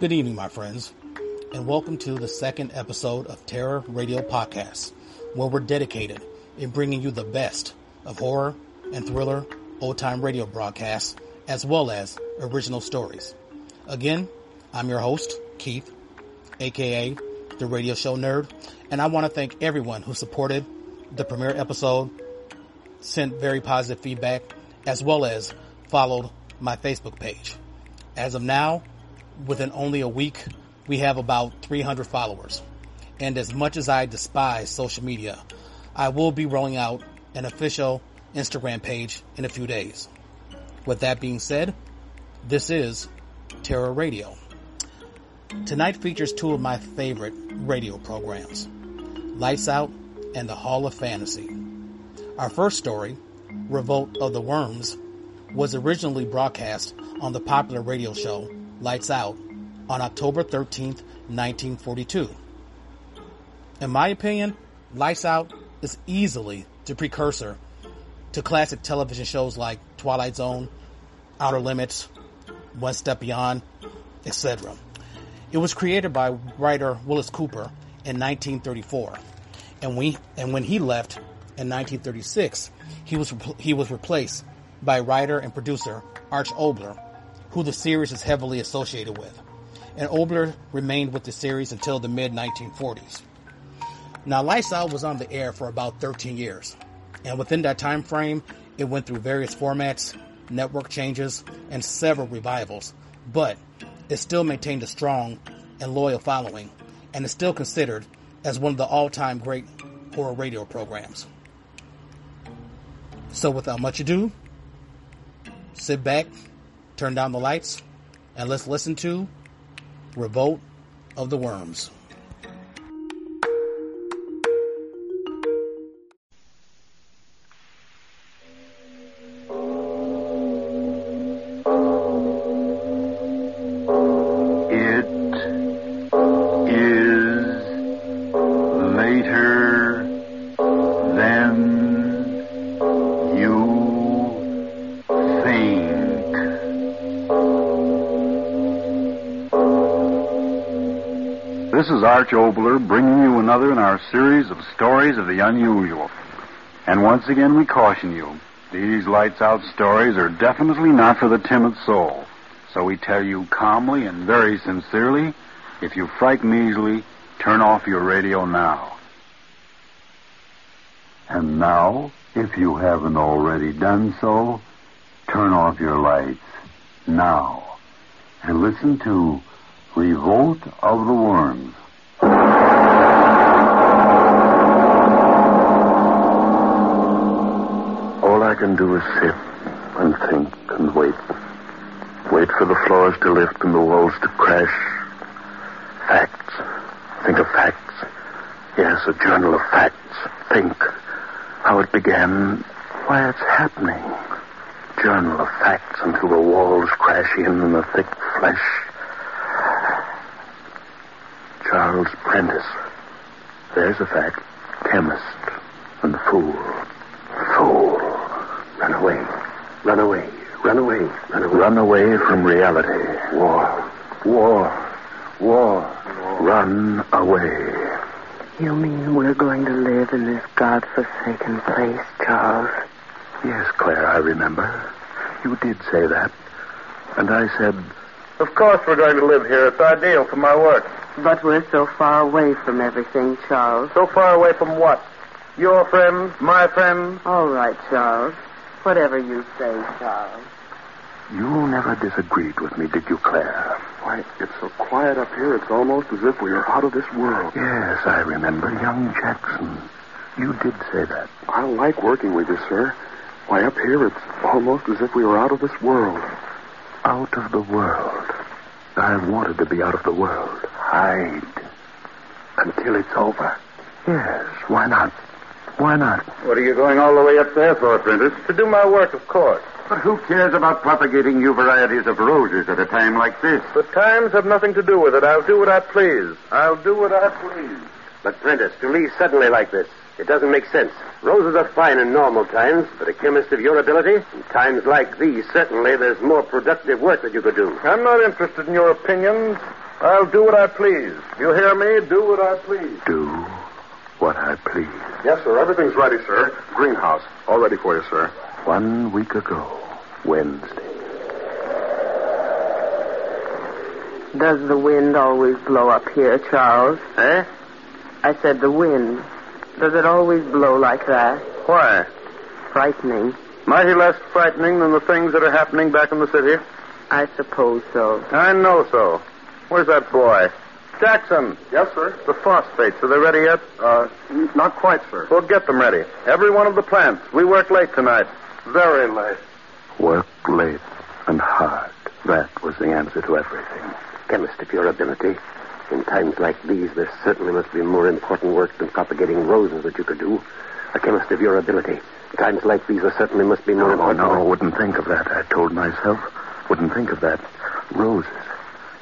Good evening, my friends, and welcome to the second episode of Terror Radio Podcast, where we're dedicated in bringing you the best of horror and thriller old time radio broadcasts, as well as original stories. Again, I'm your host, Keith, aka the radio show nerd, and I want to thank everyone who supported the premiere episode, sent very positive feedback, as well as followed my Facebook page. As of now, within only a week, we have about 300 followers. And as much as I despise social media, I will be rolling out an official Instagram page in a few days. With that being said, this is Terror Radio. Tonight features two of my favorite radio programs, Lights Out and The Hall of Fantasy. Our first story, Revolt of the Worms, was originally broadcast on the popular radio show Lights Out on October 13th, 1942. In my opinion, Lights Out is easily the precursor to classic television shows like Twilight Zone, Outer Limits, One Step Beyond, etc. It was created by writer Willis Cooper in 1934, and we and when he left in 1936, he was he was replaced by writer and producer Arch Oboler, who the series is heavily associated with. And Oboler remained with the series until the mid 1940s. Now, Out was on the air for about 13 years, and within that time frame, it went through various formats, network changes, and several revivals, but it still maintained a strong and loyal following, and is still considered as one of the all-time great horror radio programs. So without much ado, sit back, turn down the lights, and let's listen to Revolt of the Worms. Arch Oboler bringing you another in our series of stories of the unusual. And once again we caution you, these lights out stories are definitely not for the timid soul. So we tell you calmly and very sincerely, if you frighten easily, turn off your radio now. And now, if you haven't already done so, turn off your lights now and listen to Revolt of the Worms. Can do is sit and think and wait. Wait for the floors to lift and the walls to crash. Facts. Think of facts. Yes, a journal of facts. Think how it began, why it's happening. Journal of facts until the walls crash in and the thick flesh. Charles Prentice. There's a fact. Chemist and fool. Fool. Run away. Run away. Run away. Run away. Run away from reality. War. War. War. Run away. You mean we're going to live in this God-forsaken place, Charles? Yes, Claire, I remember. You did say that. And I said, Of course we're going to live here. It's ideal for my work. But we're so far away from everything, Charles. So far away from what? Your friends, my friends. All right, Charles. Whatever you say, Charles. You never disagreed with me, did you, Claire? Why, it's so quiet up here, it's almost as if we are out of this world. Yes, I remember. Young Jackson. You did say that. I like working with you, sir. Why, up here, it's almost as if we were out of this world. Out of the world. I wanted to be out of the world. Hide. Until it's over. Yes, why not? Why not? What are you going all the way up there for, Prentice? To do my work, of course. But who cares about propagating new varieties of roses at a time like this? The times have nothing to do with it. I'll do what I please. I'll do what I please. But, Prentice, to leave suddenly like this, it doesn't make sense. Roses are fine in normal times, but a chemist of your ability, in times like these, certainly there's more productive work that you could do. I'm not interested in your opinions. I'll do what I please. You hear me? Do what I please. Do what I please. Yes, sir. Everything's ready, sir. Greenhouse. All ready for you, sir. One week ago, Wednesday. Does the wind always blow up here, Charles? Eh? I said the wind. Does it always blow like that? Why? Frightening. Mighty less frightening than the things that are happening back in the city. I suppose so. I know so. Where's that boy? Jackson. Yes, sir. The phosphates, are they ready yet? Uh, not quite, sir. We'll get them ready. Every one of the plants. We work late tonight. Very late. Work late and hard. That was the answer to everything. Chemist of your ability, in times like these, there certainly must be more important work than propagating roses that you could do. A chemist of your ability. Times like these, there certainly must be more Oh, important no, work. wouldn't think of that, I told myself. Wouldn't think of that. Roses.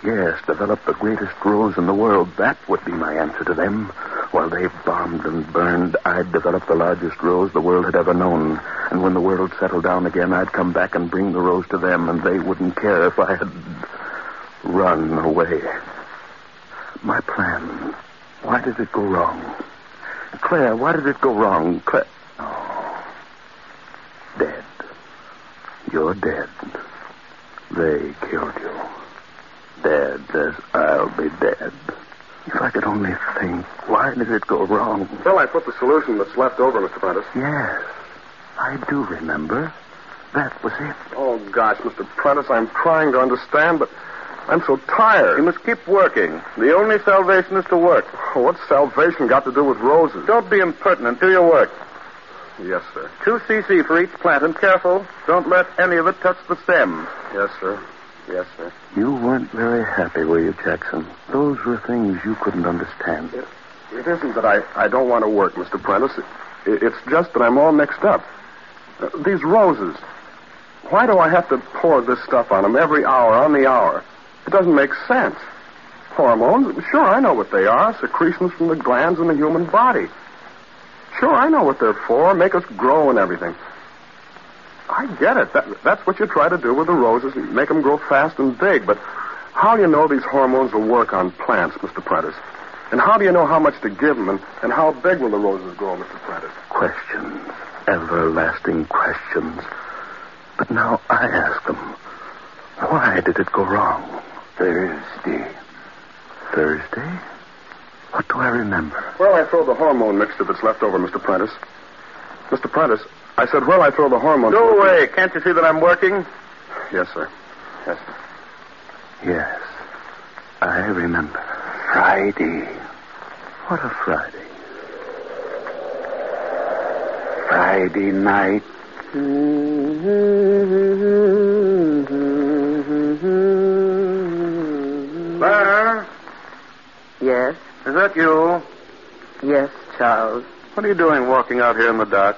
Yes, develop the greatest rose in the world. That would be my answer to them. While they bombed and burned, I'd develop the largest rose the world had ever known. And when the world settled down again, I'd come back and bring the rose to them, and they wouldn't care if I had run away. My plan. Why did it go wrong? Claire, why did it go wrong? Claire. Oh. Dead. You're dead. They killed you. Dead as I'll be dead. If I could only think, why did it go wrong? Well, I put the solution that's left over, Mr. Prentice. Yes, I do remember. That was it. Oh, gosh, Mr. Prentice, I'm trying to understand, but I'm so tired. You must keep working. The only salvation is to work. Oh, what's salvation got to do with roses? Don't be impertinent. Do your work. Yes, sir. Two cc for each plant, and careful. Don't let any of it touch the stem. Yes, sir. Yes, sir. You weren't very happy, were you, Jackson? Those were things you couldn't understand. It isn't that I, I don't want to work, Mr. Prentice. It, it's just that I'm all mixed up. Uh, these roses. Why do I have to pour this stuff on them every hour, on the hour? It doesn't make sense. Hormones? Sure, I know what they are. Secretions from the glands in the human body. Sure, I know what they're for. Make us grow and everything. I get it. That, that's what you try to do with the roses, make them grow fast and big. But how do you know these hormones will work on plants, Mr. Prentice? And how do you know how much to give them, and, and how big will the roses grow, Mr. Prentice? Questions. Everlasting questions. But now I ask them, why did it go wrong? Thursday. Thursday? What do I remember? Where'll I throw the hormone mixture that's left over, Mr. Prentice? Mr. Prentice, I said, where'll I throw the hormone? Go away. Can't you see that I'm working? Yes, sir. Yes, sir. Yes, I remember. Friday. What a Friday. Friday night. Claire, Yes, is that you? yes, Charles. What are you doing walking out here in the dark?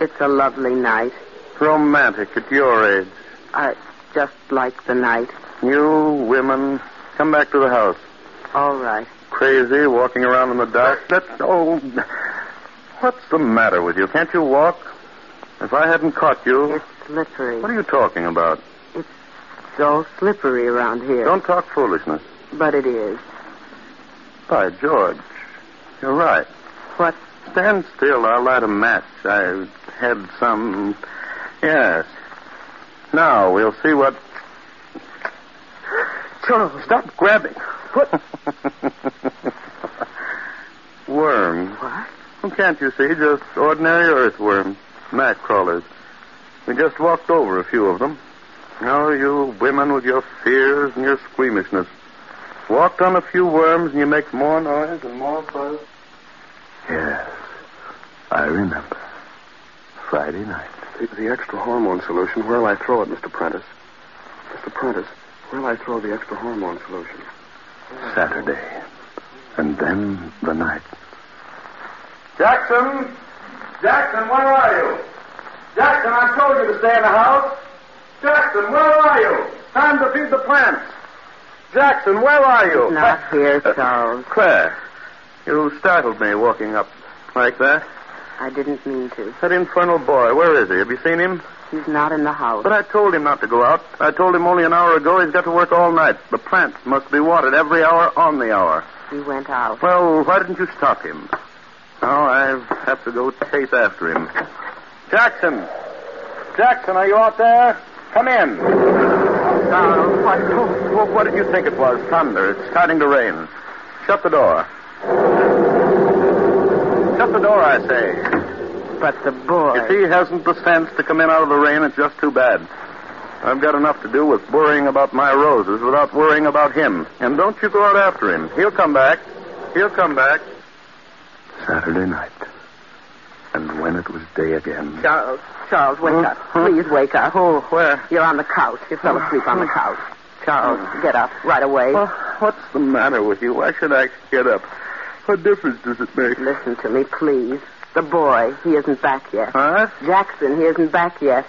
It's a lovely night. Romantic at your age. I just like the night. You women, come back to the house. All right. Crazy, walking around in the dark. That's oh, what's the matter with you? Can't you walk? If I hadn't caught you, It's slippery. what are you talking about? It's all slippery around here. Don't talk foolishness. But it is. By George, you're right. What? Stand still. I'll light a match. I had some. Yes. Now we'll see what. Charles. Stop grabbing. What? Worms. What? Well, can't you see? Just ordinary earthworms. Mat crawlers. We just walked over a few of them. Oh, you women with your fears and your squeamishness. Walked on a few worms and you make more noise and more fuss. Yes, I remember. Friday night. The, the extra hormone solution, where'll I throw it, Mr. Prentice? Mr. Prentice, where'll I throw the extra hormone solution. Saturday. And then the night. Jackson! Jackson, where are you? Jackson, I told you to stay in the house. Jackson, where are you? Time to feed the plants. Jackson, where are you? Not here, uh, Charles. Claire, you startled me walking up like that. I didn't mean to. That infernal boy, where is he? Have you seen him? He's not in the house. But I told him not to go out. I told him only an hour ago he's got to work all night. The plants must be watered every hour on the hour. He went out. Well, why didn't you stop him? Now I have to go chase after him. Jackson! Jackson, are you out there? Come in. Now, what, what, what did you think it was? Thunder. It's starting to rain. Shut the door. Shut the door, I say. But the boy. If he hasn't the sense to come in out of the rain, it's just too bad. I've got enough to do with worrying about my roses without worrying about him. And don't you go out after him. He'll come back. He'll come back. Saturday night. And when it was day again. Charles, Charles, wake up. Please wake up. Oh, where? You're on the couch. You fell asleep on the couch. Charles, get up right away. Well, what's the matter with you? Why should I get up? What difference does it make? Listen to me, please. The boy, he isn't back yet. Huh? Jackson, he isn't back yet.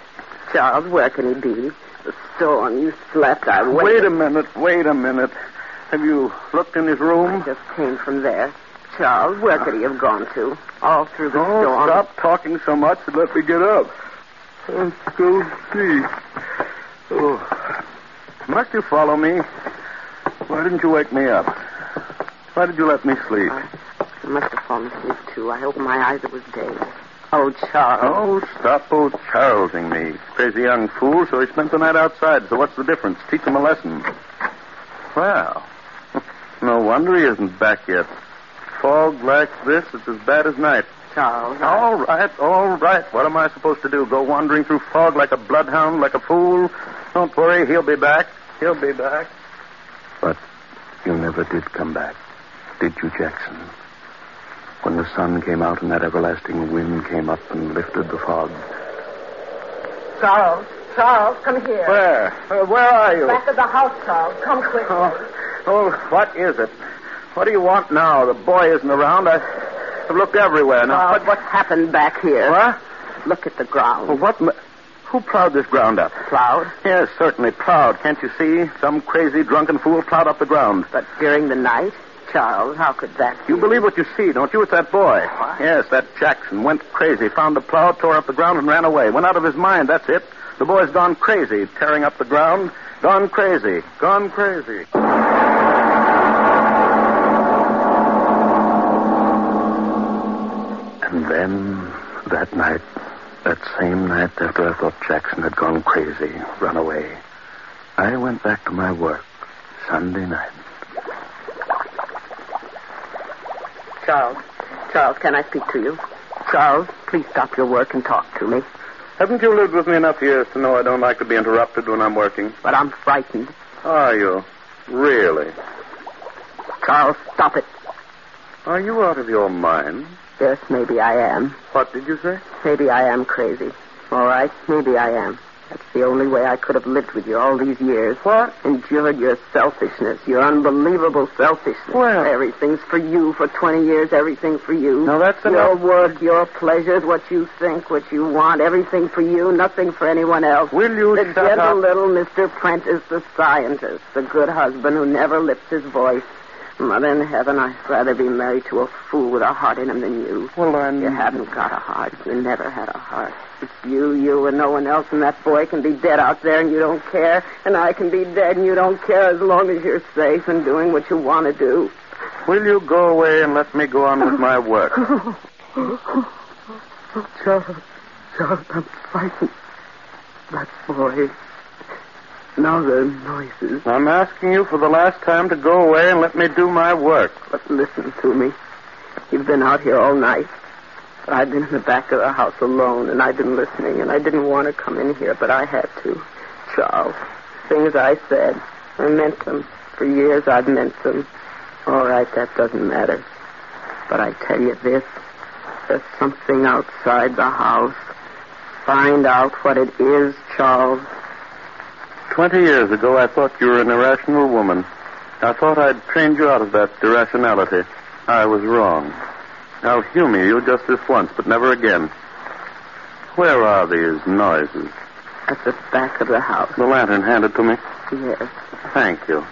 Charles, where can he be? The storm, you slept. I waited. Wait a minute, wait a minute. Have you looked in his room? I just came from there. Charles, where could he have gone to? All through the Oh, storm. stop talking so much and let me get up. Let's go see. Oh. Must you follow me? Why didn't you wake me up? Why did you let me sleep? I must have fallen asleep, too. I opened my eyes. It was day. Oh, Charles. Oh, stop old Charlesing me. Crazy young fool, so he spent the night outside. So what's the difference? Teach him a lesson. Well, no wonder he isn't back yet. Fog like this, it's as bad as night. Charles. I- All right, all right. What am I supposed to do? Go wandering through fog like a bloodhound, like a fool? Don't worry, he'll be back. He'll be back. But you never did come back, did you, Jackson? When the sun came out and that everlasting wind came up and lifted the fog. Charles. Charles, come here. Where? Uh, where are you? Back of the house, Charles. Come quick. Oh, oh, what is it? What do you want now? The boy isn't around. I, I've looked everywhere now. Charles, what's happened back here? What? Look at the ground. Well, what? ma- Who plowed this ground up? Plowed? Yes, certainly plowed. Can't you see? Some crazy drunken fool plowed up the ground. But during the night? Charles, how could that be? You believe what you see, don't you? It's that boy. What? Yes, that Jackson went crazy, found the plow, tore up the ground, and ran away. Went out of his mind, that's it. The boy's gone crazy, tearing up the ground. Gone crazy. Gone crazy. And then, that night, that same night after I thought Jackson had gone crazy, run away, I went back to my work Sunday night. Charles. Charles, can I speak to you? Charles, please stop your work and talk to me. Haven't you lived with me enough years to know I don't like to be interrupted when I'm working? But I'm frightened. Are you? Really? Charles, stop it. Are you out of your mind? Yes, maybe I am. What did you say? Maybe I am crazy. All right, maybe I am. That's the only way I could have lived with you all these years. What? Endured your selfishness, your unbelievable selfishness. Well- Everything's for you for 20 years, everything for you. No, that's enough. Your work, your pleasures, what you think, what you want, everything for you, nothing for anyone else. Will you The shut gentle up? little Mr. Prentice, the scientist, the good husband who never lifts his voice. Mother in heaven, I'd rather be married to a fool with a heart in him than you. Well, then. You haven't got a heart. You never had a heart. It's you, you, and no one else, and that boy can be dead out there and you don't care, and I can be dead and you don't care as long as you're safe and doing what you want to do. Will you go away and let me go on with my work? Charles, Charles, I'm frightened. That boy. Now the noises. I'm asking you for the last time to go away and let me do my work. But listen to me. You've been out here all night. I've been in the back of the house alone, and I've been listening, and I didn't want to come in here, but I had to. Charles, things I said, I meant them. For years I've meant them. All right, that doesn't matter. But I tell you this. There's something outside the house. Find out what it is, Charles. Twenty years ago, I thought you were an irrational woman. I thought I'd trained you out of that irrationality. I was wrong. I'll humor you just this once, but never again. Where are these noises? At the back of the house. The lantern handed to me. Yes. Thank you.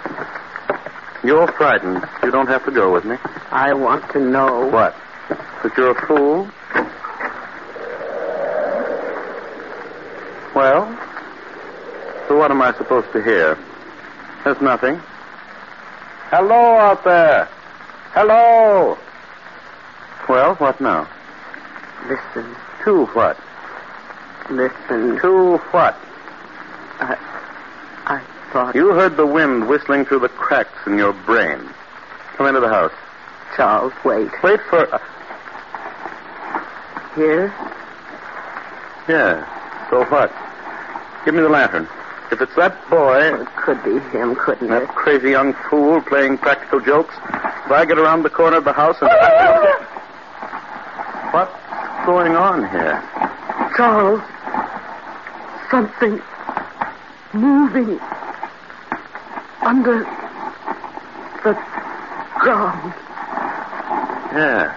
You're frightened. You don't have to go with me. I want to know. What? That you're a fool? Well? So what am I supposed to hear? There's nothing. Hello out there. Hello. Well, what now? Listen. To what? Listen. To what? I. I thought. You heard the wind whistling through the cracks in your brain. Come into the house. Charles, wait. Wait for. Uh, Here? yeah. So what? Give me the lantern. If it's that boy, It could be him, couldn't that it? That crazy young fool playing practical jokes, if I get around the corner of the house and. What's going on here? Charles. Something moving under the ground. Yeah.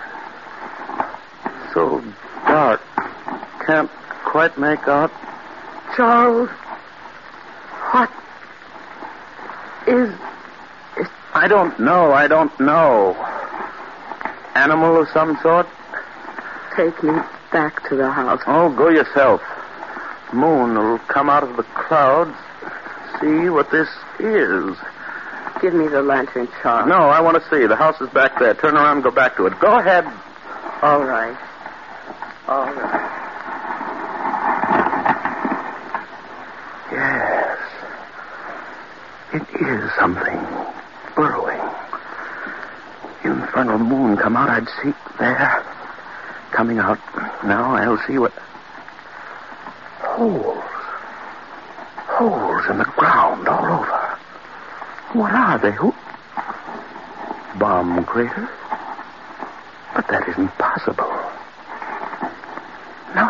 So dark. Can't quite make out. Charles. What is I don't know. I don't know. Animal of some sort? take me back to the house? Oh, go yourself. Moon will come out of the clouds. See what this is. Give me the lantern, Charles. No, I want to see. The house is back there. Turn around and go back to it. Go ahead. All right. All right. Yes. It is something burrowing. Infernal moon come out, I'd see there. Coming out. Now I'll see what. Holes. Holes in the ground all over. What are they? Who? Bomb craters? But that isn't possible. No.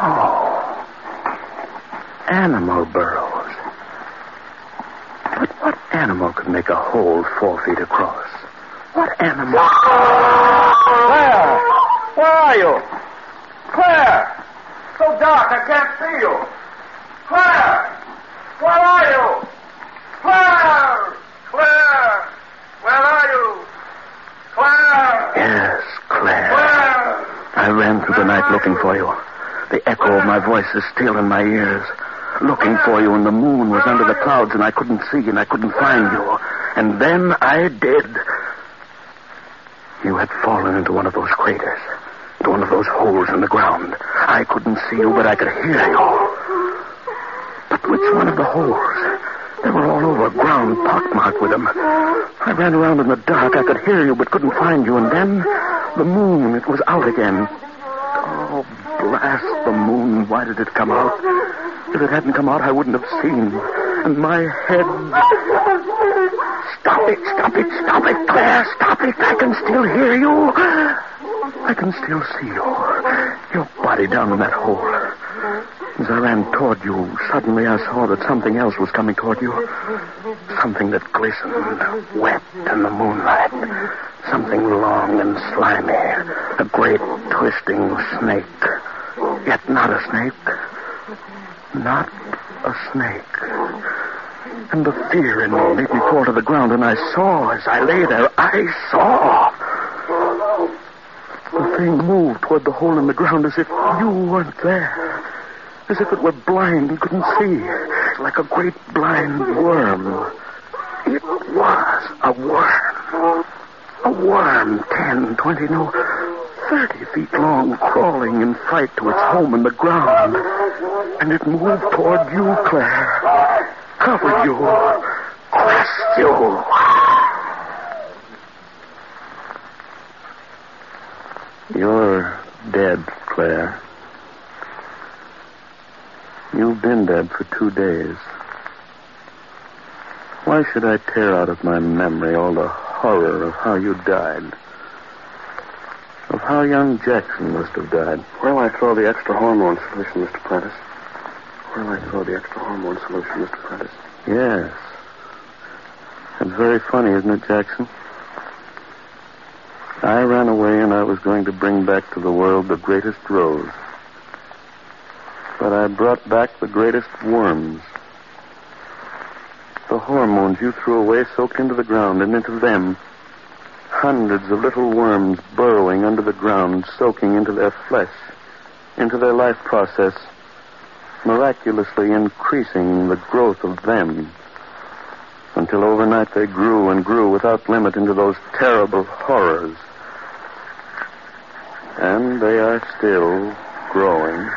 Animal burrows. But what animal could make a hole four feet across? Animal? Claire! Where are you? Claire! So dark, I can't see you. Claire! Where are you? Claire! Claire! Where are you? Claire! Yes, Claire. Claire! I ran through the night looking for you. The echo of my voice is still in my ears. Looking for you, and the moon was under the clouds, and I couldn't see, and I couldn't find you. And then I did. You had fallen into one of those craters, into one of those holes in the ground. I couldn't see you, but I could hear you. But which one of the holes? They were all over, ground pockmarked with them. I ran around in the dark. I could hear you, but couldn't find you. And then the moon, it was out again. Oh, blast the moon. Why did it come out? If it hadn't come out, I wouldn't have seen. And my head. Stop it, stop it, stop it, Claire, stop it. I can still hear you. I can still see you. Your body down in that hole. As I ran toward you, suddenly I saw that something else was coming toward you. Something that glistened, wet in the moonlight. Something long and slimy. A great twisting snake. Yet not a snake. Not a snake. And the fear in me made me fall to the ground, and I saw as I lay there, I saw. The thing moved toward the hole in the ground as if you weren't there. As if it were blind and couldn't see. Like a great blind worm. It was a worm. A worm, ten, twenty, no, thirty feet long, crawling in fright to its home in the ground. And it moved toward you, Claire. Covered you. Crushed you. You're dead, Claire. You've been dead for two days. Why should I tear out of my memory all the horror of how you died? Of how young Jackson must have died? Where'll I throw the extra hormone solution, Mr. Prentice? I throw the extra hormone solution, Mr. Prentice? Yes. It's very funny, isn't it, Jackson? I ran away and I was going to bring back to the world the greatest rose. But I brought back the greatest worms. The hormones you threw away soaked into the ground, and into them, hundreds of little worms burrowing under the ground, soaking into their flesh, into their life process, miraculously increasing the growth of them until overnight they grew and grew without limit into those terrible horrors. And they are still growing.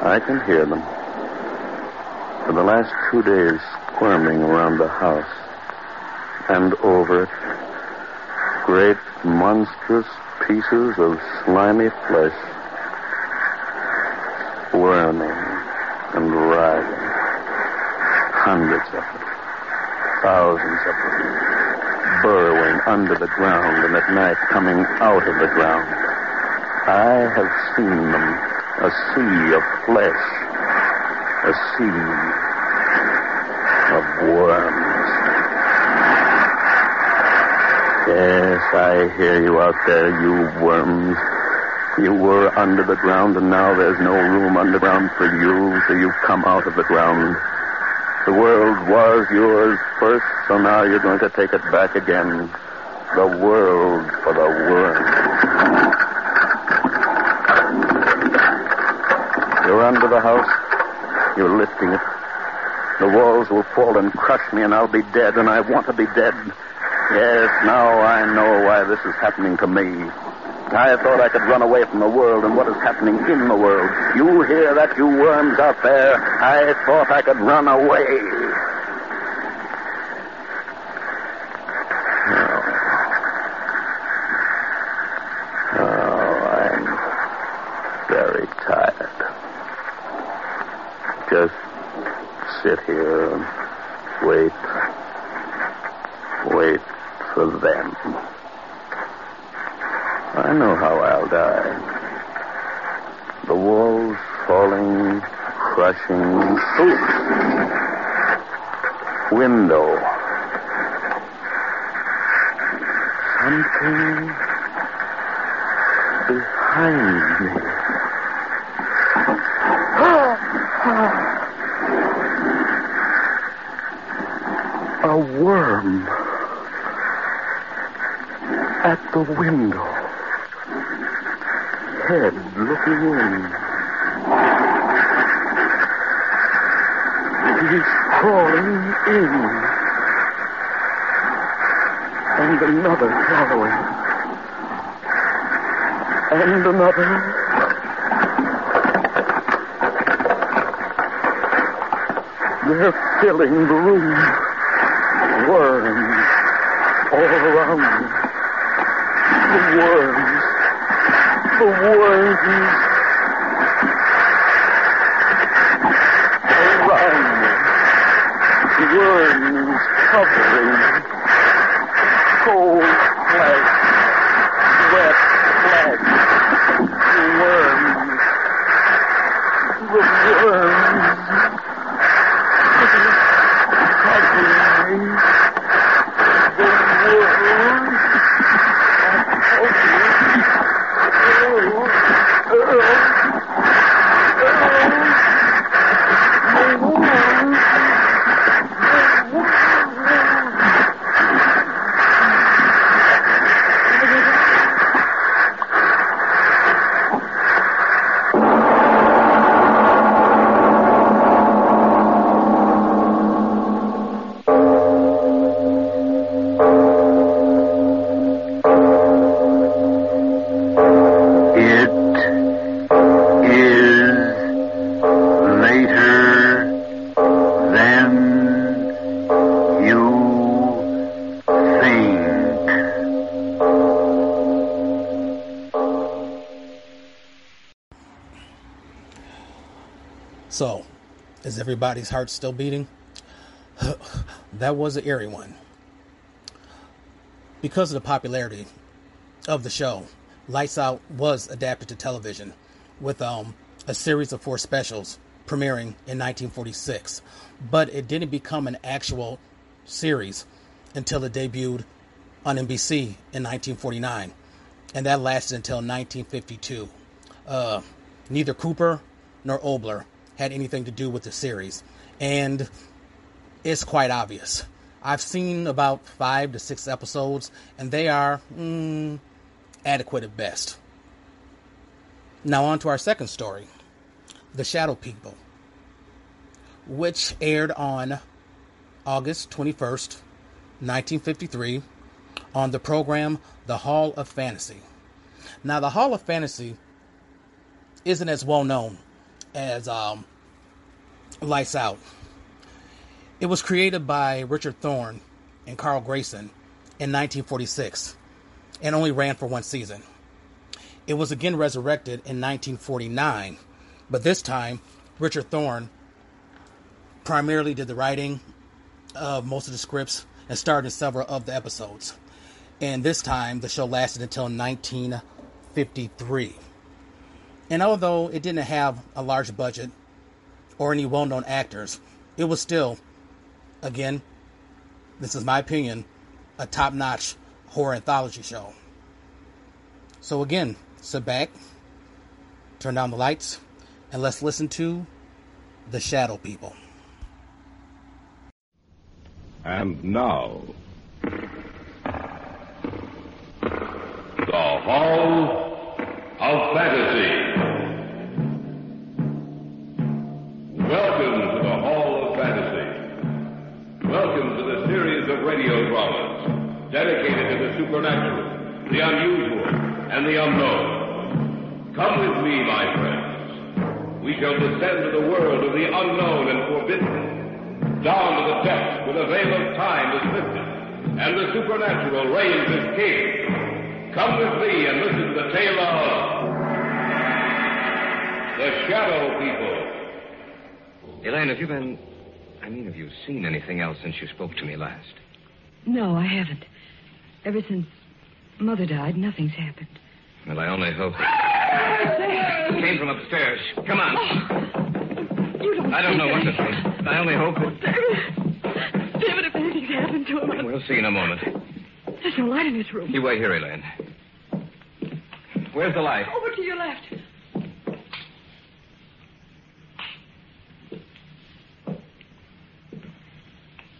I can hear them. For the last two days, squirming around the house and over it, great monstrous pieces of slimy flesh, worming and writhing. Hundreds of them, thousands of them, burrowing under the ground and at night coming out of the ground. I have seen them a sea of flesh. A sea of worms. Yes, I hear you out there, you worms. You were under the ground, and now there's no room underground for you, so you've come out of the ground. The world was yours first, so now you're going to take it back again. The world for the worms. You're under the house. You're lifting it. The walls will fall and crush me, and I'll be dead, and I want to be dead. Yes, now I know why this is happening to me. I thought I could run away from the world and what is happening in the world. You hear that, you worms out there? I thought I could run away. Oh. Oh, I'm very tired. Just sit here and wait. Wait for them. I know how I'll die. The walls falling, crushing. Ooh. Window. Something behind me. A worm at the window. Head looking in. He's crawling in. And another following. And another. They're filling the room. Worms all around. The worms. The worms. So, is everybody's heart still beating? that was an eerie one. Because of the popularity of the show, Lights Out was adapted to television with um, a series of four specials premiering in 1946, but it didn't become an actual series until it debuted on NBC in 1949, and that lasted until 1952. Uh, neither Cooper nor Oboler had anything to do with the series, and it's quite obvious. I've seen about five to six episodes, and they are mm, adequate at best. Now, on to our second story The Shadow People, which aired on August 21st, 1953, on the program The Hall of Fantasy. Now, the Hall of Fantasy isn't as well known as um, Lights Out. It was created by Richard Thorne and Carl Grayson in 1946 and only ran for one season. It was again resurrected in 1949, but this time Richard Thorne primarily did the writing of most of the scripts and starred in several of the episodes. And this time the show lasted until 1953. And although it didn't have a large budget or any well known actors, it was still, again, this is my opinion, a top notch horror anthology show. So, again, sit back, turn down the lights, and let's listen to The Shadow People. And now, the Hall of Fantasy. Dedicated to the supernatural, the unusual, and the unknown. Come with me, my friends. We shall descend to the world of the unknown and forbidden, down to the depths where the veil of time is lifted, and the supernatural reigns as king. Come with me and listen to the tale of the Shadow People. Elaine, have you been. I mean, have you seen anything else since you spoke to me last? No, I haven't. Ever since Mother died, nothing's happened. Well, I only hope. It came from upstairs. Come on. Oh, you don't. I don't know what to think. I only hope that. David, David, if anything's happened to him, We'll see in a moment. there's no light in this room. You wait here, Elaine. Where's the light? Over to your left.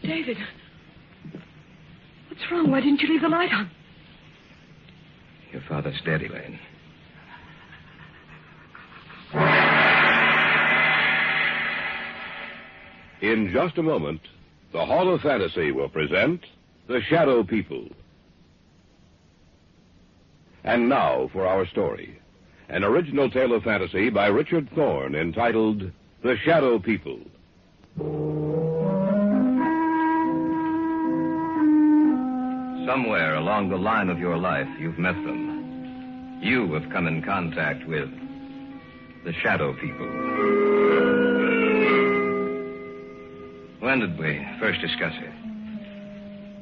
David, what's wrong? Why didn't you leave the light on? Your father's dead, Elaine. In just a moment, the Hall of Fantasy will present The Shadow People. And now for our story. An original tale of fantasy by Richard Thorne entitled The Shadow People. Somewhere along the line of your life, you've met them. You have come in contact with the Shadow People. When did we first discuss it?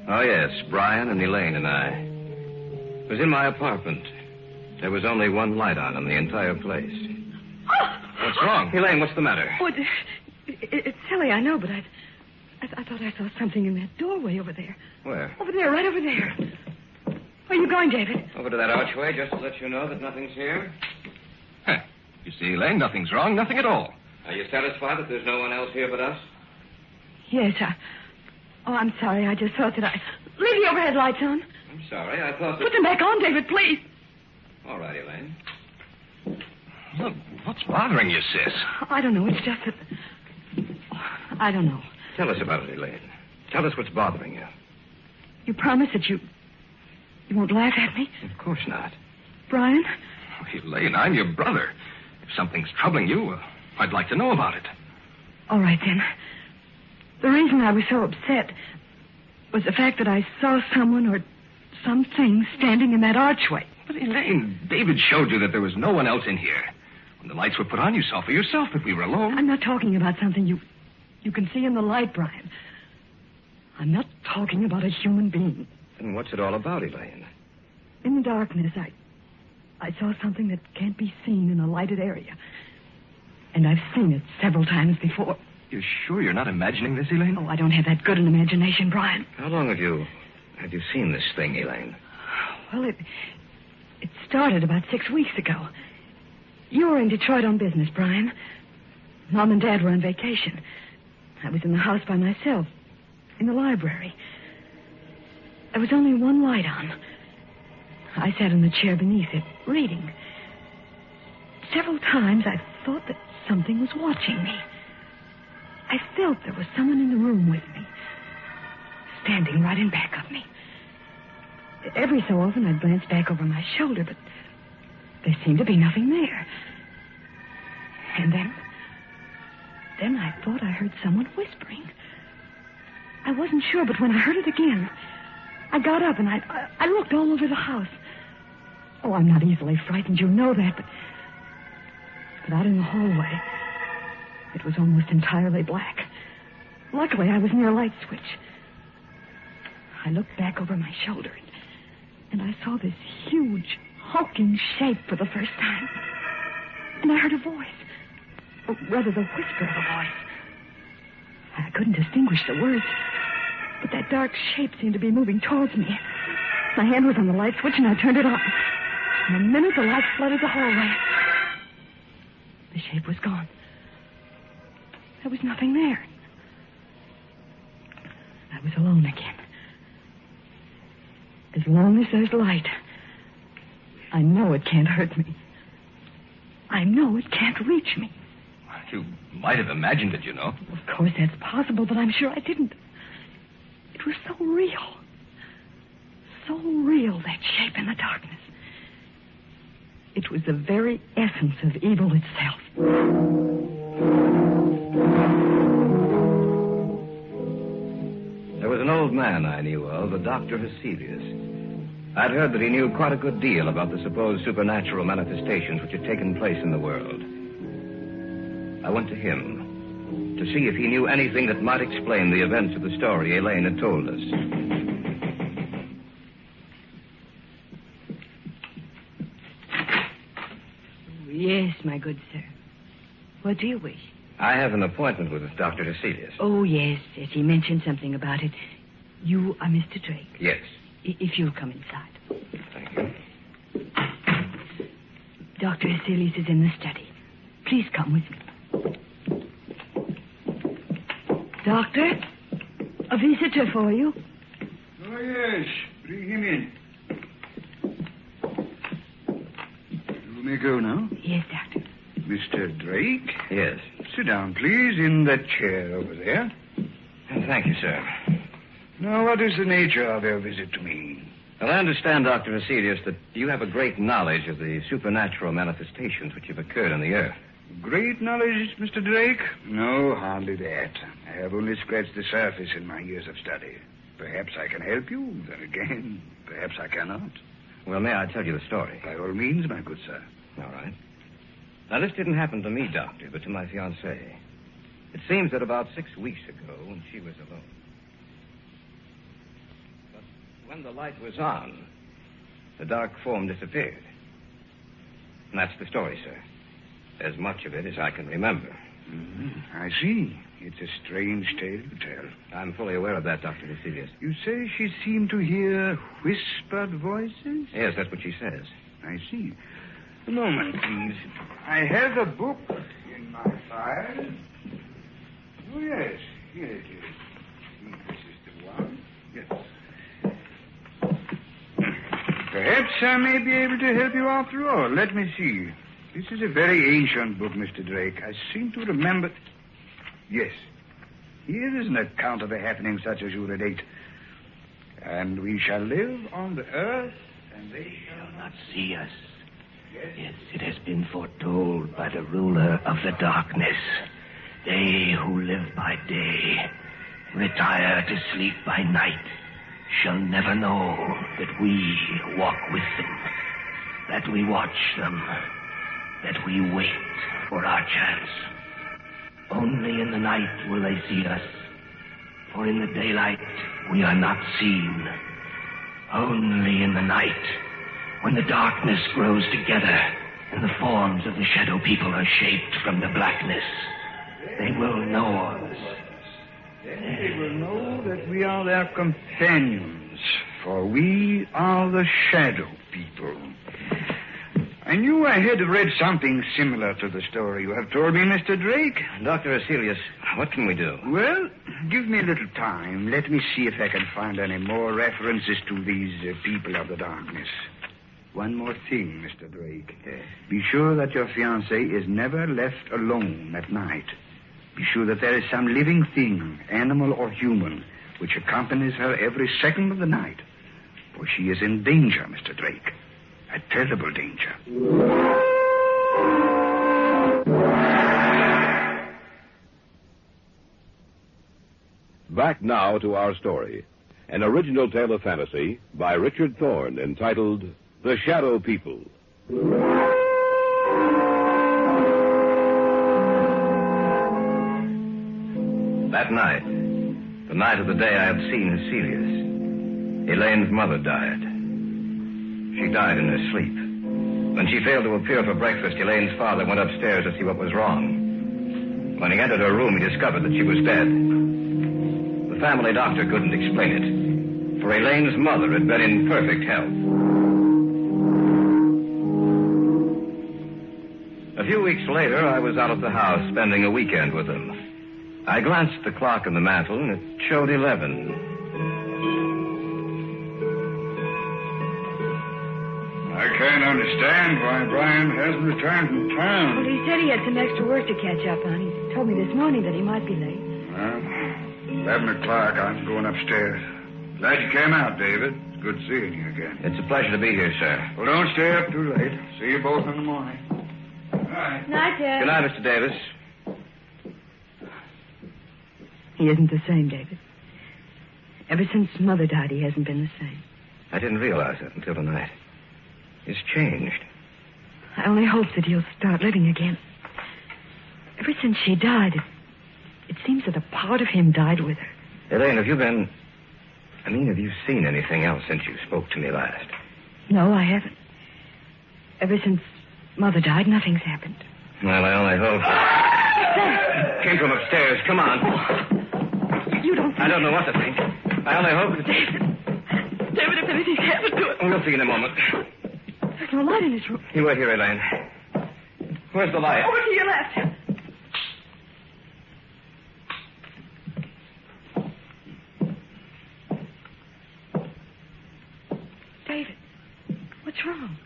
Oh, yes, Brian and Elaine and I. It was in my apartment. There was only one light on in the entire place. Oh! What's wrong? Oh! Elaine, what's the matter? Oh, it, it, it's silly, I know, but I, I, I thought I saw something in that doorway over there. Where? Over there, right over there. Where are you going, David? Over to that archway just to let you know that nothing's here. Huh. You see, Elaine, nothing's wrong, nothing at all. Are you satisfied that there's no one else here but us? Yes, I. Oh, I'm sorry. I just thought that I. Leave the overhead lights on. I'm sorry, I thought that... Put them back on, David, please. All right, Elaine. Look, what's bothering you, sis? I don't know. It's just that. I don't know. Tell us about it, Elaine. Tell us what's bothering you. You promise that you. You won't laugh at me, Of course not. Brian? Oh, Elaine, I'm your brother. If something's troubling you, uh, I'd like to know about it. All right, then. The reason I was so upset was the fact that I saw someone or something standing in that archway. But, Elaine, David showed you that there was no one else in here. When the lights were put on, you saw for yourself that we were alone. I'm not talking about something you you can see in the light, Brian. I'm not talking about a human being. Then what's it all about, Elaine? In the darkness, I I saw something that can't be seen in a lighted area. And I've seen it several times before. You're sure you're not imagining this, Elaine? Oh, I don't have that good an imagination, Brian. How long have you have you seen this thing, Elaine? Well, it it started about six weeks ago. You were in Detroit on business, Brian. Mom and Dad were on vacation. I was in the house by myself, in the library. There was only one light on. I sat in the chair beneath it, reading. Several times I thought that something was watching me. I felt there was someone in the room with me, standing right in back of me. Every so often I'd glance back over my shoulder, but there seemed to be nothing there. And then, then I thought I heard someone whispering. I wasn't sure, but when I heard it again, I got up and I, I, I looked all over the house. Oh, I'm not easily frightened, you know that, but, but out in the hallway, it was almost entirely black. Luckily, I was near a light switch. I looked back over my shoulder and, and I saw this huge, hulking shape for the first time. And I heard a voice. Or rather, the whisper of a voice. I couldn't distinguish the words, but that dark shape seemed to be moving towards me. My hand was on the light switch, and I turned it on. In a minute, the light flooded the hallway. The shape was gone. There was nothing there. I was alone again. As long as there's light, I know it can't hurt me. I know it can't reach me. You might have imagined it, you know. Of course, that's possible, but I'm sure I didn't. It was so real. So real, that shape in the darkness. It was the very essence of evil itself. There was an old man I knew of, a Dr. Heselius. I'd heard that he knew quite a good deal about the supposed supernatural manifestations which had taken place in the world. I went to him to see if he knew anything that might explain the events of the story Elaine had told us. Yes, my good sir. What do you wish? I have an appointment with Dr. Heselius. Oh, yes, yes. He mentioned something about it. You are Mr. Drake. Yes. I- if you'll come inside. Thank you. Dr. Heselius is in the study. Please come with me. Doctor, a visitor for you. Oh, yes. Bring him in. You may go now. Yes, Doctor. Mr. Drake? Yes. Sit down, please, in that chair over there. Uh, thank you, sir. Now, what is the nature of your visit to me? Well, I understand, Dr. Heselius, that you have a great knowledge of the supernatural manifestations which have occurred on the earth. Great knowledge, Mr. Drake? No, hardly that. I have only scratched the surface in my years of study. Perhaps I can help you. Then again, perhaps I cannot. Well, may I tell you the story? By all means, my good sir. All right. Now, this didn't happen to me, Doctor, but to my fiancée. It seems that about six weeks ago, when she was alone. But when the light was on, the dark form disappeared. And that's the story, sir. As much of it as I can remember. Mm, I see. It's a strange tale to tell. I'm fully aware of that, Dr. Heselius. You say she seemed to hear whispered voices? Yes, that's what she says. I see. A moment, please. I have a book in my file. Oh, yes. Here it is. This is the one. Yes. Perhaps I may be able to help you after all. Let me see. This is a very ancient book, Mr. Drake. I seem to remember. Yes. Here is an account of a happening such as you relate. And we shall live on the earth, and they shall not see us. Yes, it has been foretold by the ruler of the darkness. They who live by day, retire to sleep by night, shall never know that we walk with them, that we watch them, that we wait for our chance. Only in the night will they see us, for in the daylight we are not seen. Only in the night, when the darkness grows together, and the forms of the shadow people are shaped from the blackness. They will know us. Then They will know that we are their companions, for we are the shadow people. I knew I had read something similar to the story you have told me, Mr. Drake. Dr. Heselius, what can we do? Well, give me a little time. Let me see if I can find any more references to these uh, people of the darkness. One more thing, Mr. Drake. Be sure that your fiancée is never left alone at night. Be sure that there is some living thing, animal or human, which accompanies her every second of the night. For she is in danger, Mr. Drake. A terrible danger. Back now to our story. An original tale of fantasy by Richard Thorne entitled The Shadow People. That night, the night of the day I had seen Heselius, Elaine's mother died. She died in her sleep. When she failed to appear for breakfast, Elaine's father went upstairs to see what was wrong. When he entered her room, he discovered that she was dead. The family doctor couldn't explain it, for Elaine's mother had been in perfect health. A few weeks later, I was out of the house spending a weekend with them. I glanced at the clock on the mantel, and it showed 11. Can't understand why Brian hasn't returned from town. Well, he said he had some extra work to catch up on. He told me this morning that he might be late. Well, 11 o'clock, I'm going upstairs. Glad you came out, David. It's good seeing you again. It's a pleasure to be here, sir. Well, don't stay up too late. See you both in the morning. Night. Night, Dad. Good night, Mr. Davis. He isn't the same, David. Ever since Mother died, he hasn't been the same. I didn't realize it until tonight. He's changed. I only hope that he'll start living again. Ever since she died, it, it seems that a part of him died with her. Elaine, have you been. I mean, have you seen anything else since you spoke to me last? No, I haven't. Ever since Mother died, nothing's happened. Well, I only hope. Came from upstairs. Come on. You don't. I don't know what to think. I only hope. That... David, if anything's happened to him. We'll see in a moment. There's no light in his room. You wait here, Elaine. Where's the light? Over to your left. David, what's wrong?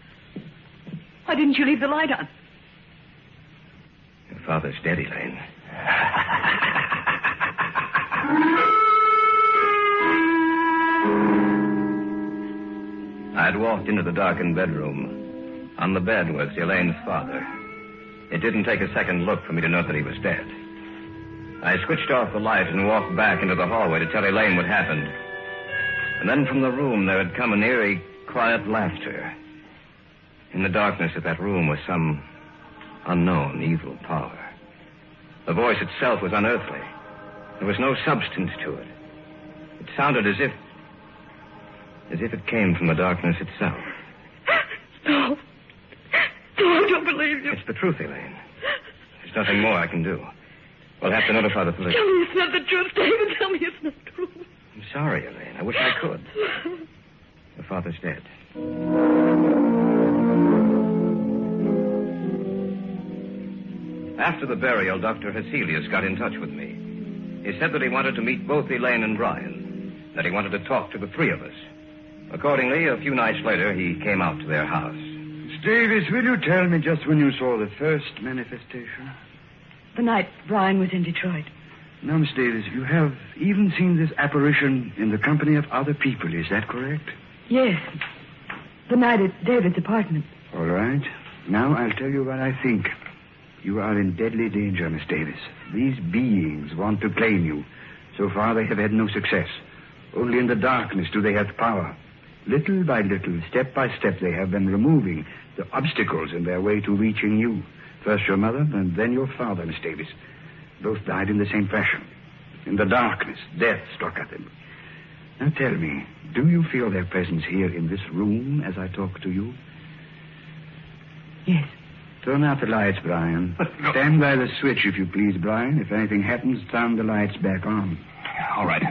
Why didn't you leave the light on? Your father's dead, Elaine. I'd walked into the darkened bedroom. On the bed was Elaine's father. It didn't take a second look for me to know that he was dead. I switched off the light and walked back into the hallway to tell Elaine what happened. And then from the room there had come an eerie, quiet laughter. In the darkness of that room was some unknown evil power. The voice itself was unearthly. There was no substance to it. It sounded as if. As if it came from the darkness itself. No. No, I don't believe you. It's the truth, Elaine. There's nothing more I can do. We'll have to notify the police. Tell me it's not the truth, David. Tell me it's not true. I'm sorry, Elaine. I wish I could. Your father's dead. After the burial, Dr. Heselius got in touch with me. He said that he wanted to meet both Elaine and Brian, that he wanted to talk to the three of us. Accordingly, a few nights later, he came out to their house. Miss Davis, will you tell me just when you saw the first manifestation? The night Brian was in Detroit. Now, Miss Davis, you have even seen this apparition in the company of other people, is that correct? Yes. The night at David's apartment. All right. Now I'll tell you what I think. You are in deadly danger, Miss Davis. These beings want to claim you. So far, they have had no success. Only in the darkness do they have power. Little by little, step by step, they have been removing the obstacles in their way to reaching you. First your mother, and then your father, Miss Davis. Both died in the same fashion. In the darkness, death struck at them. Now tell me, do you feel their presence here in this room as I talk to you? Yes. Turn out the lights, Brian. Oh, Stand by the switch, if you please, Brian. If anything happens, turn the lights back on. All right.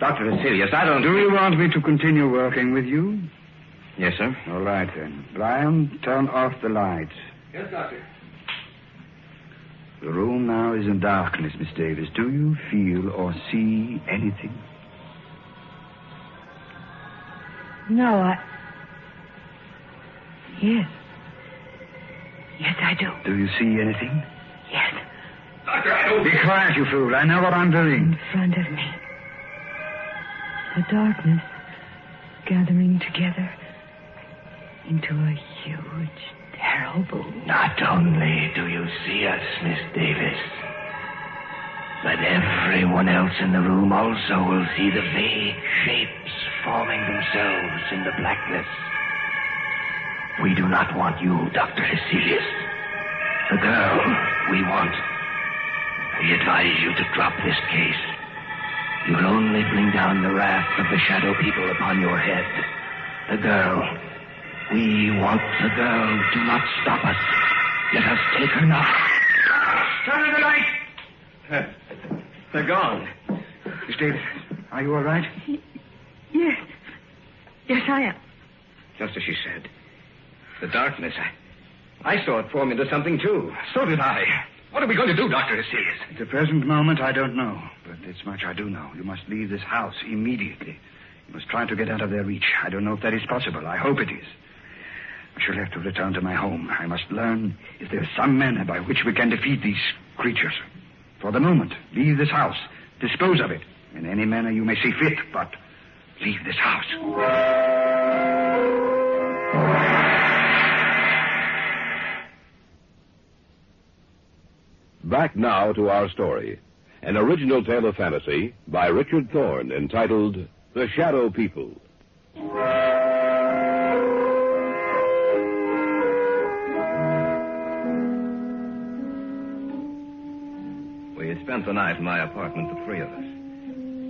Dr. Heselius, I don't... Do you want me to continue working with you? Yes, sir. All right, then. Brian, turn off the lights. Yes, Doctor. The room now is in darkness, Miss Davis. Do you feel or see anything? No, I. Yes. Yes, I do. Do you see anything? Yes. Doctor, I don't... Be quiet, you fool. I know what I'm doing. In front of me. The darkness gathering together into a huge, terrible. Not only do you see us, Miss Davis, but everyone else in the room also will see the vague shapes forming themselves in the blackness. We do not want you, Dr. Hecelius. The girl we want. We advise you to drop this case. You'll only bring down the wrath of the shadow people upon your head. The girl. We want the girl. Do not stop us. Let us take her now. Turn on the light. Uh, they're gone. Miss Davis, are you all right? Yes. Yes, I am. Just as she said. The darkness. I, I saw it form into something, too. So did I. What are we going to do, Dr. Hecelius? At the present moment, I don't know. But this much I do know. You must leave this house immediately. You must try to get out of their reach. I don't know if that is possible. I hope it is. I shall have to return to my home. I must learn if there is some manner by which we can defeat these creatures. For the moment, leave this house. Dispose of it in any manner you may see fit, but leave this house. Back now to our story. An original tale of fantasy by Richard Thorne entitled The Shadow People. We had spent the night in my apartment, the three of us.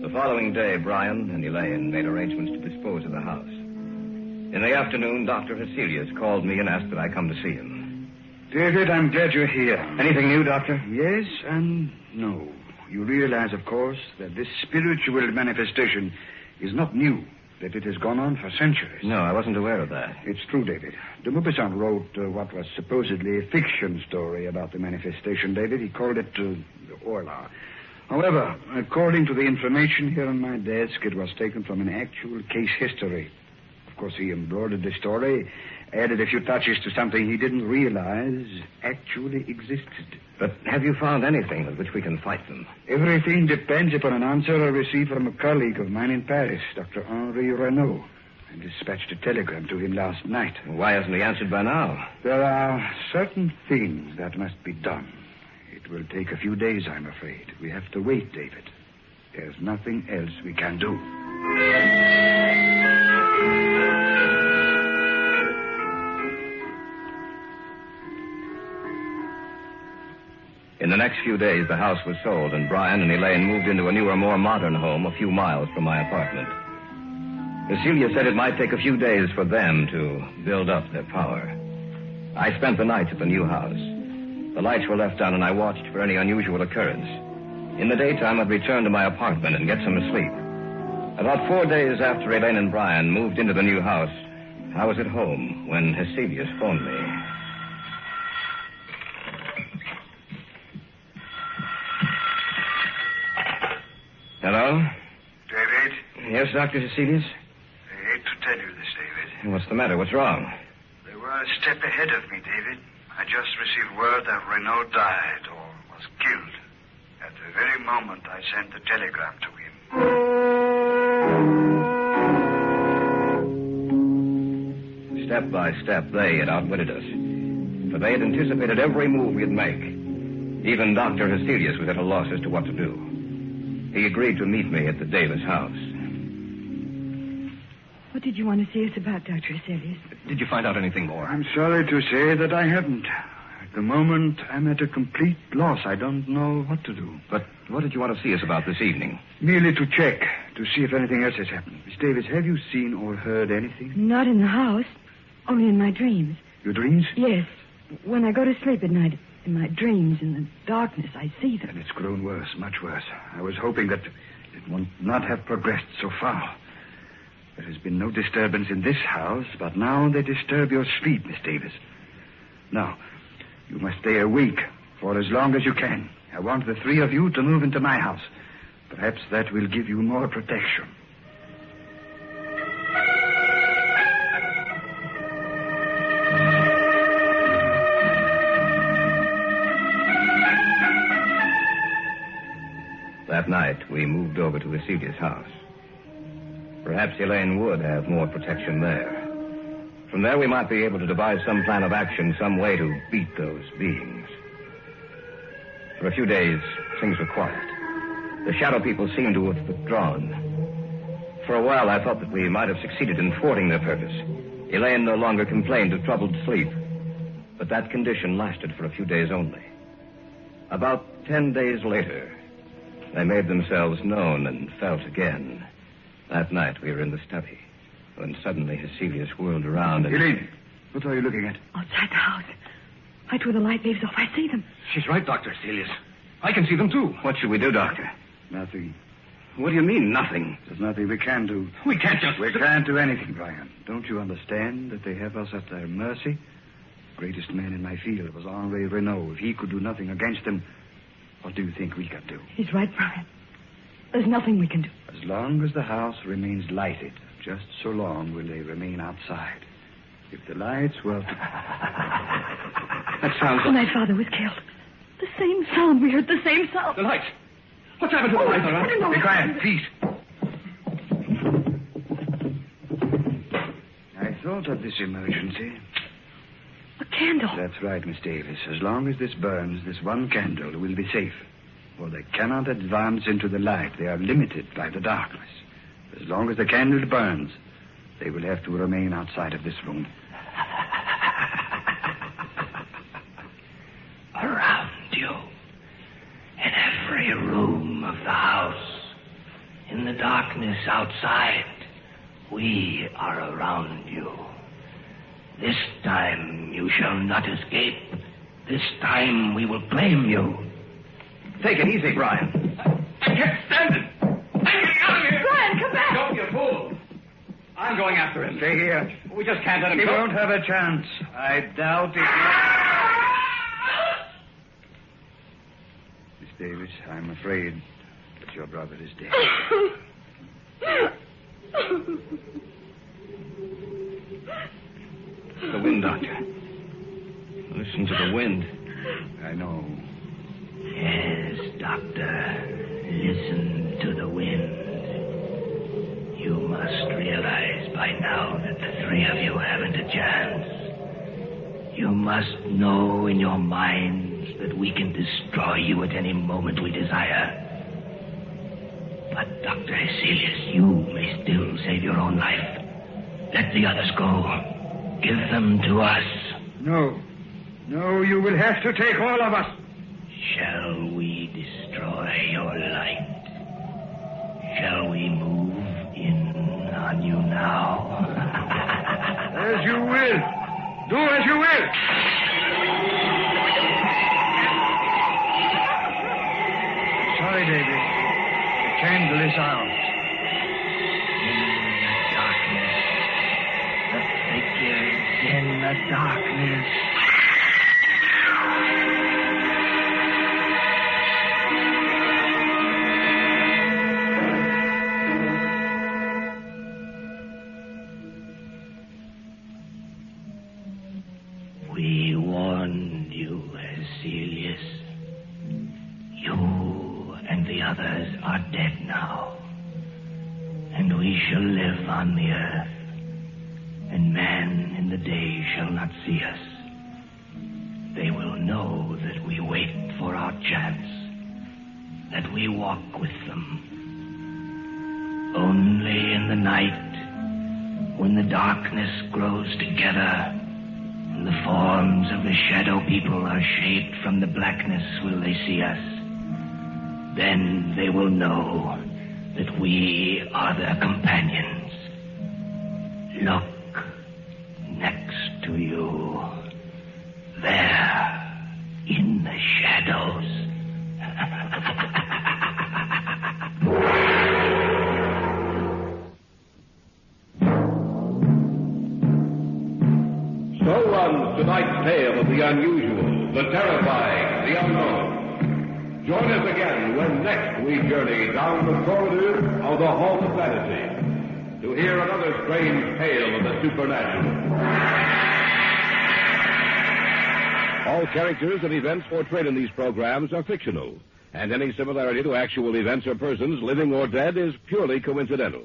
The following day, Brian and Elaine made arrangements to dispose of the house. In the afternoon, Dr. Hecelius called me and asked that I come to see him. David, I'm glad you're here. Anything new, Doctor? Yes and no. You realize, of course, that this spiritual manifestation is not new, that it has gone on for centuries. No, I wasn't aware of that. It's true, David. De Maupassant wrote uh, what was supposedly a fiction story about the manifestation, David. He called it uh, Horla. However, according to the information here on my desk, it was taken from an actual case history. Of course, he embroidered the story, added a few touches to something he didn't realize actually existed. But have you found anything with which we can fight them? Everything depends upon an answer I received from a colleague of mine in Paris, Dr. Henri Renault. I dispatched a telegram to him last night. Why hasn't he answered by now? There are certain things that must be done. It will take a few days, I'm afraid. We have to wait, David. There's nothing else we can do. In the next few days, the house was sold, and Brian and Elaine moved into a newer, more modern home a few miles from my apartment. Heselius said it might take a few days for them to build up their power. I spent the nights at the new house. The lights were left on, and I watched for any unusual occurrence. In the daytime, I'd return to my apartment and get some sleep. About four days after Elaine and Brian moved into the new house, I was at home when Hecelius phoned me. Hello? David, Yes, Dr. Hecelius? I hate to tell you this, David. What's the matter? What's wrong? They were a step ahead of me, David. I just received word that Renault died or was killed. At the very moment I sent the telegram to him. Step by step, they had outwitted us. For they had anticipated every move we'd make. Even Dr. Hecelius was at a loss as to what to do. He agreed to meet me at the Davis house. What did you want to see us about, Dr. Hecelius? Did you find out anything more? I'm sorry to say that I haven't. At the moment, I'm at a complete loss. I don't know what to do. But what did you want to see us about this evening? Merely to check, to see if anything else has happened. Miss Davis, have you seen or heard anything? Not in the house, only in my dreams. Your dreams? Yes. When I go to sleep at night, in my dreams, in the darkness, I see them. And it's grown worse, much worse. I was hoping that it would not have progressed so far. There has been no disturbance in this house, but now they disturb your sleep, Miss Davis. Now, you must stay a week, for as long as you can. I want the three of you to move into my house. Perhaps that will give you more protection. We moved over to Celia's house. Perhaps Elaine would have more protection there. From there, we might be able to devise some plan of action, some way to beat those beings. For a few days, things were quiet. The shadow people seemed to have withdrawn. For a while, I thought that we might have succeeded in thwarting their purpose. Elaine no longer complained of troubled sleep. But that condition lasted for a few days only. About ten days later, they made themselves known and felt again. That night, we were in the study when suddenly Heselius whirled around and. Elaine, what are you looking at? Oh, Outside the house. Right where the light leaves off, I see them. She's right, Dr. Heselius. I can see them too. What should we do, Doctor? Nothing. What do you mean, nothing? There's nothing we can do. We can't just. We can't do anything, Brian. Don't you understand that they have us at their mercy? The greatest man in my field was Henri Renault. If he could do nothing against them, what do you think we can do? He's right, Brian. There's nothing we can do. As long as the house remains lighted, just so long will they remain outside. If the lights were. That sounds When my father was killed. The same sound. We heard the same sound. The lights. What's happened to the oh, lights, all right? No, no, Be quiet, please. I thought of this emergency. A candle. That's right, Miss Davis. As long as this burns, this one candle will be safe. For they cannot advance into the light. They are limited by the darkness. As long as the candle burns, they will have to remain outside of this room. Around you, in every room of the house, in the darkness outside, we are around you. This time you shall not escape. This time we will claim you. Take it easy, Brian. I can't stand it. I'm getting out of here. Brian, come back. Don't be a fool. I'm going after him. Stay here. We just can't let him He go. won't have a chance. I doubt it. Miss Davis, I'm afraid that your brother is dead. The wind, Doctor. Listen to the wind. I know. Yes, Doctor. Listen to the wind. You must realize by now that the three of you haven't a chance. You must know in your minds that we can destroy you at any moment we desire. But, Dr. Hecelius, you may still save your own life. Let the others go. Give them to us. No. No, you will have to take all of us. Shall we destroy your light? Shall we move in on you now? As you will. Do as you will. Sorry, David. The candle is out. Darkness. Together, and the forms of the shadow people are shaped from the blackness will they see us. Then they will know that we are their companions. Look the terrifying, the unknown. Join us again when next we journey down the corridors of the Hall of Fantasy to hear another strange tale of the supernatural. All characters and events portrayed in these programs are fictional, and any similarity to actual events or persons, living or dead, is purely coincidental.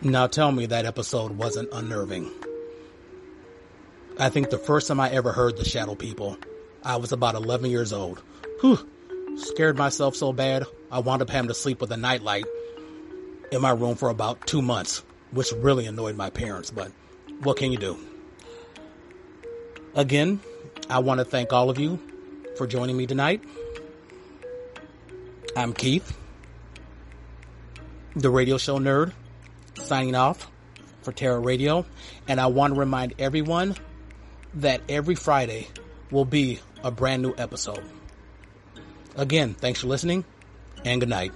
Now tell me that episode wasn't unnerving. I think the first time I ever heard the Shadow People, I was about 11 years old. Whew, scared myself so bad, I wound up having to sleep with a nightlight in my room for about two months, which really annoyed my parents, but what can you do? Again, I want to thank all of you for joining me tonight. I'm Keith, the radio show nerd signing off for Terror Radio. And I want to remind everyone that every Friday will be a brand new episode. Again, thanks for listening and good night.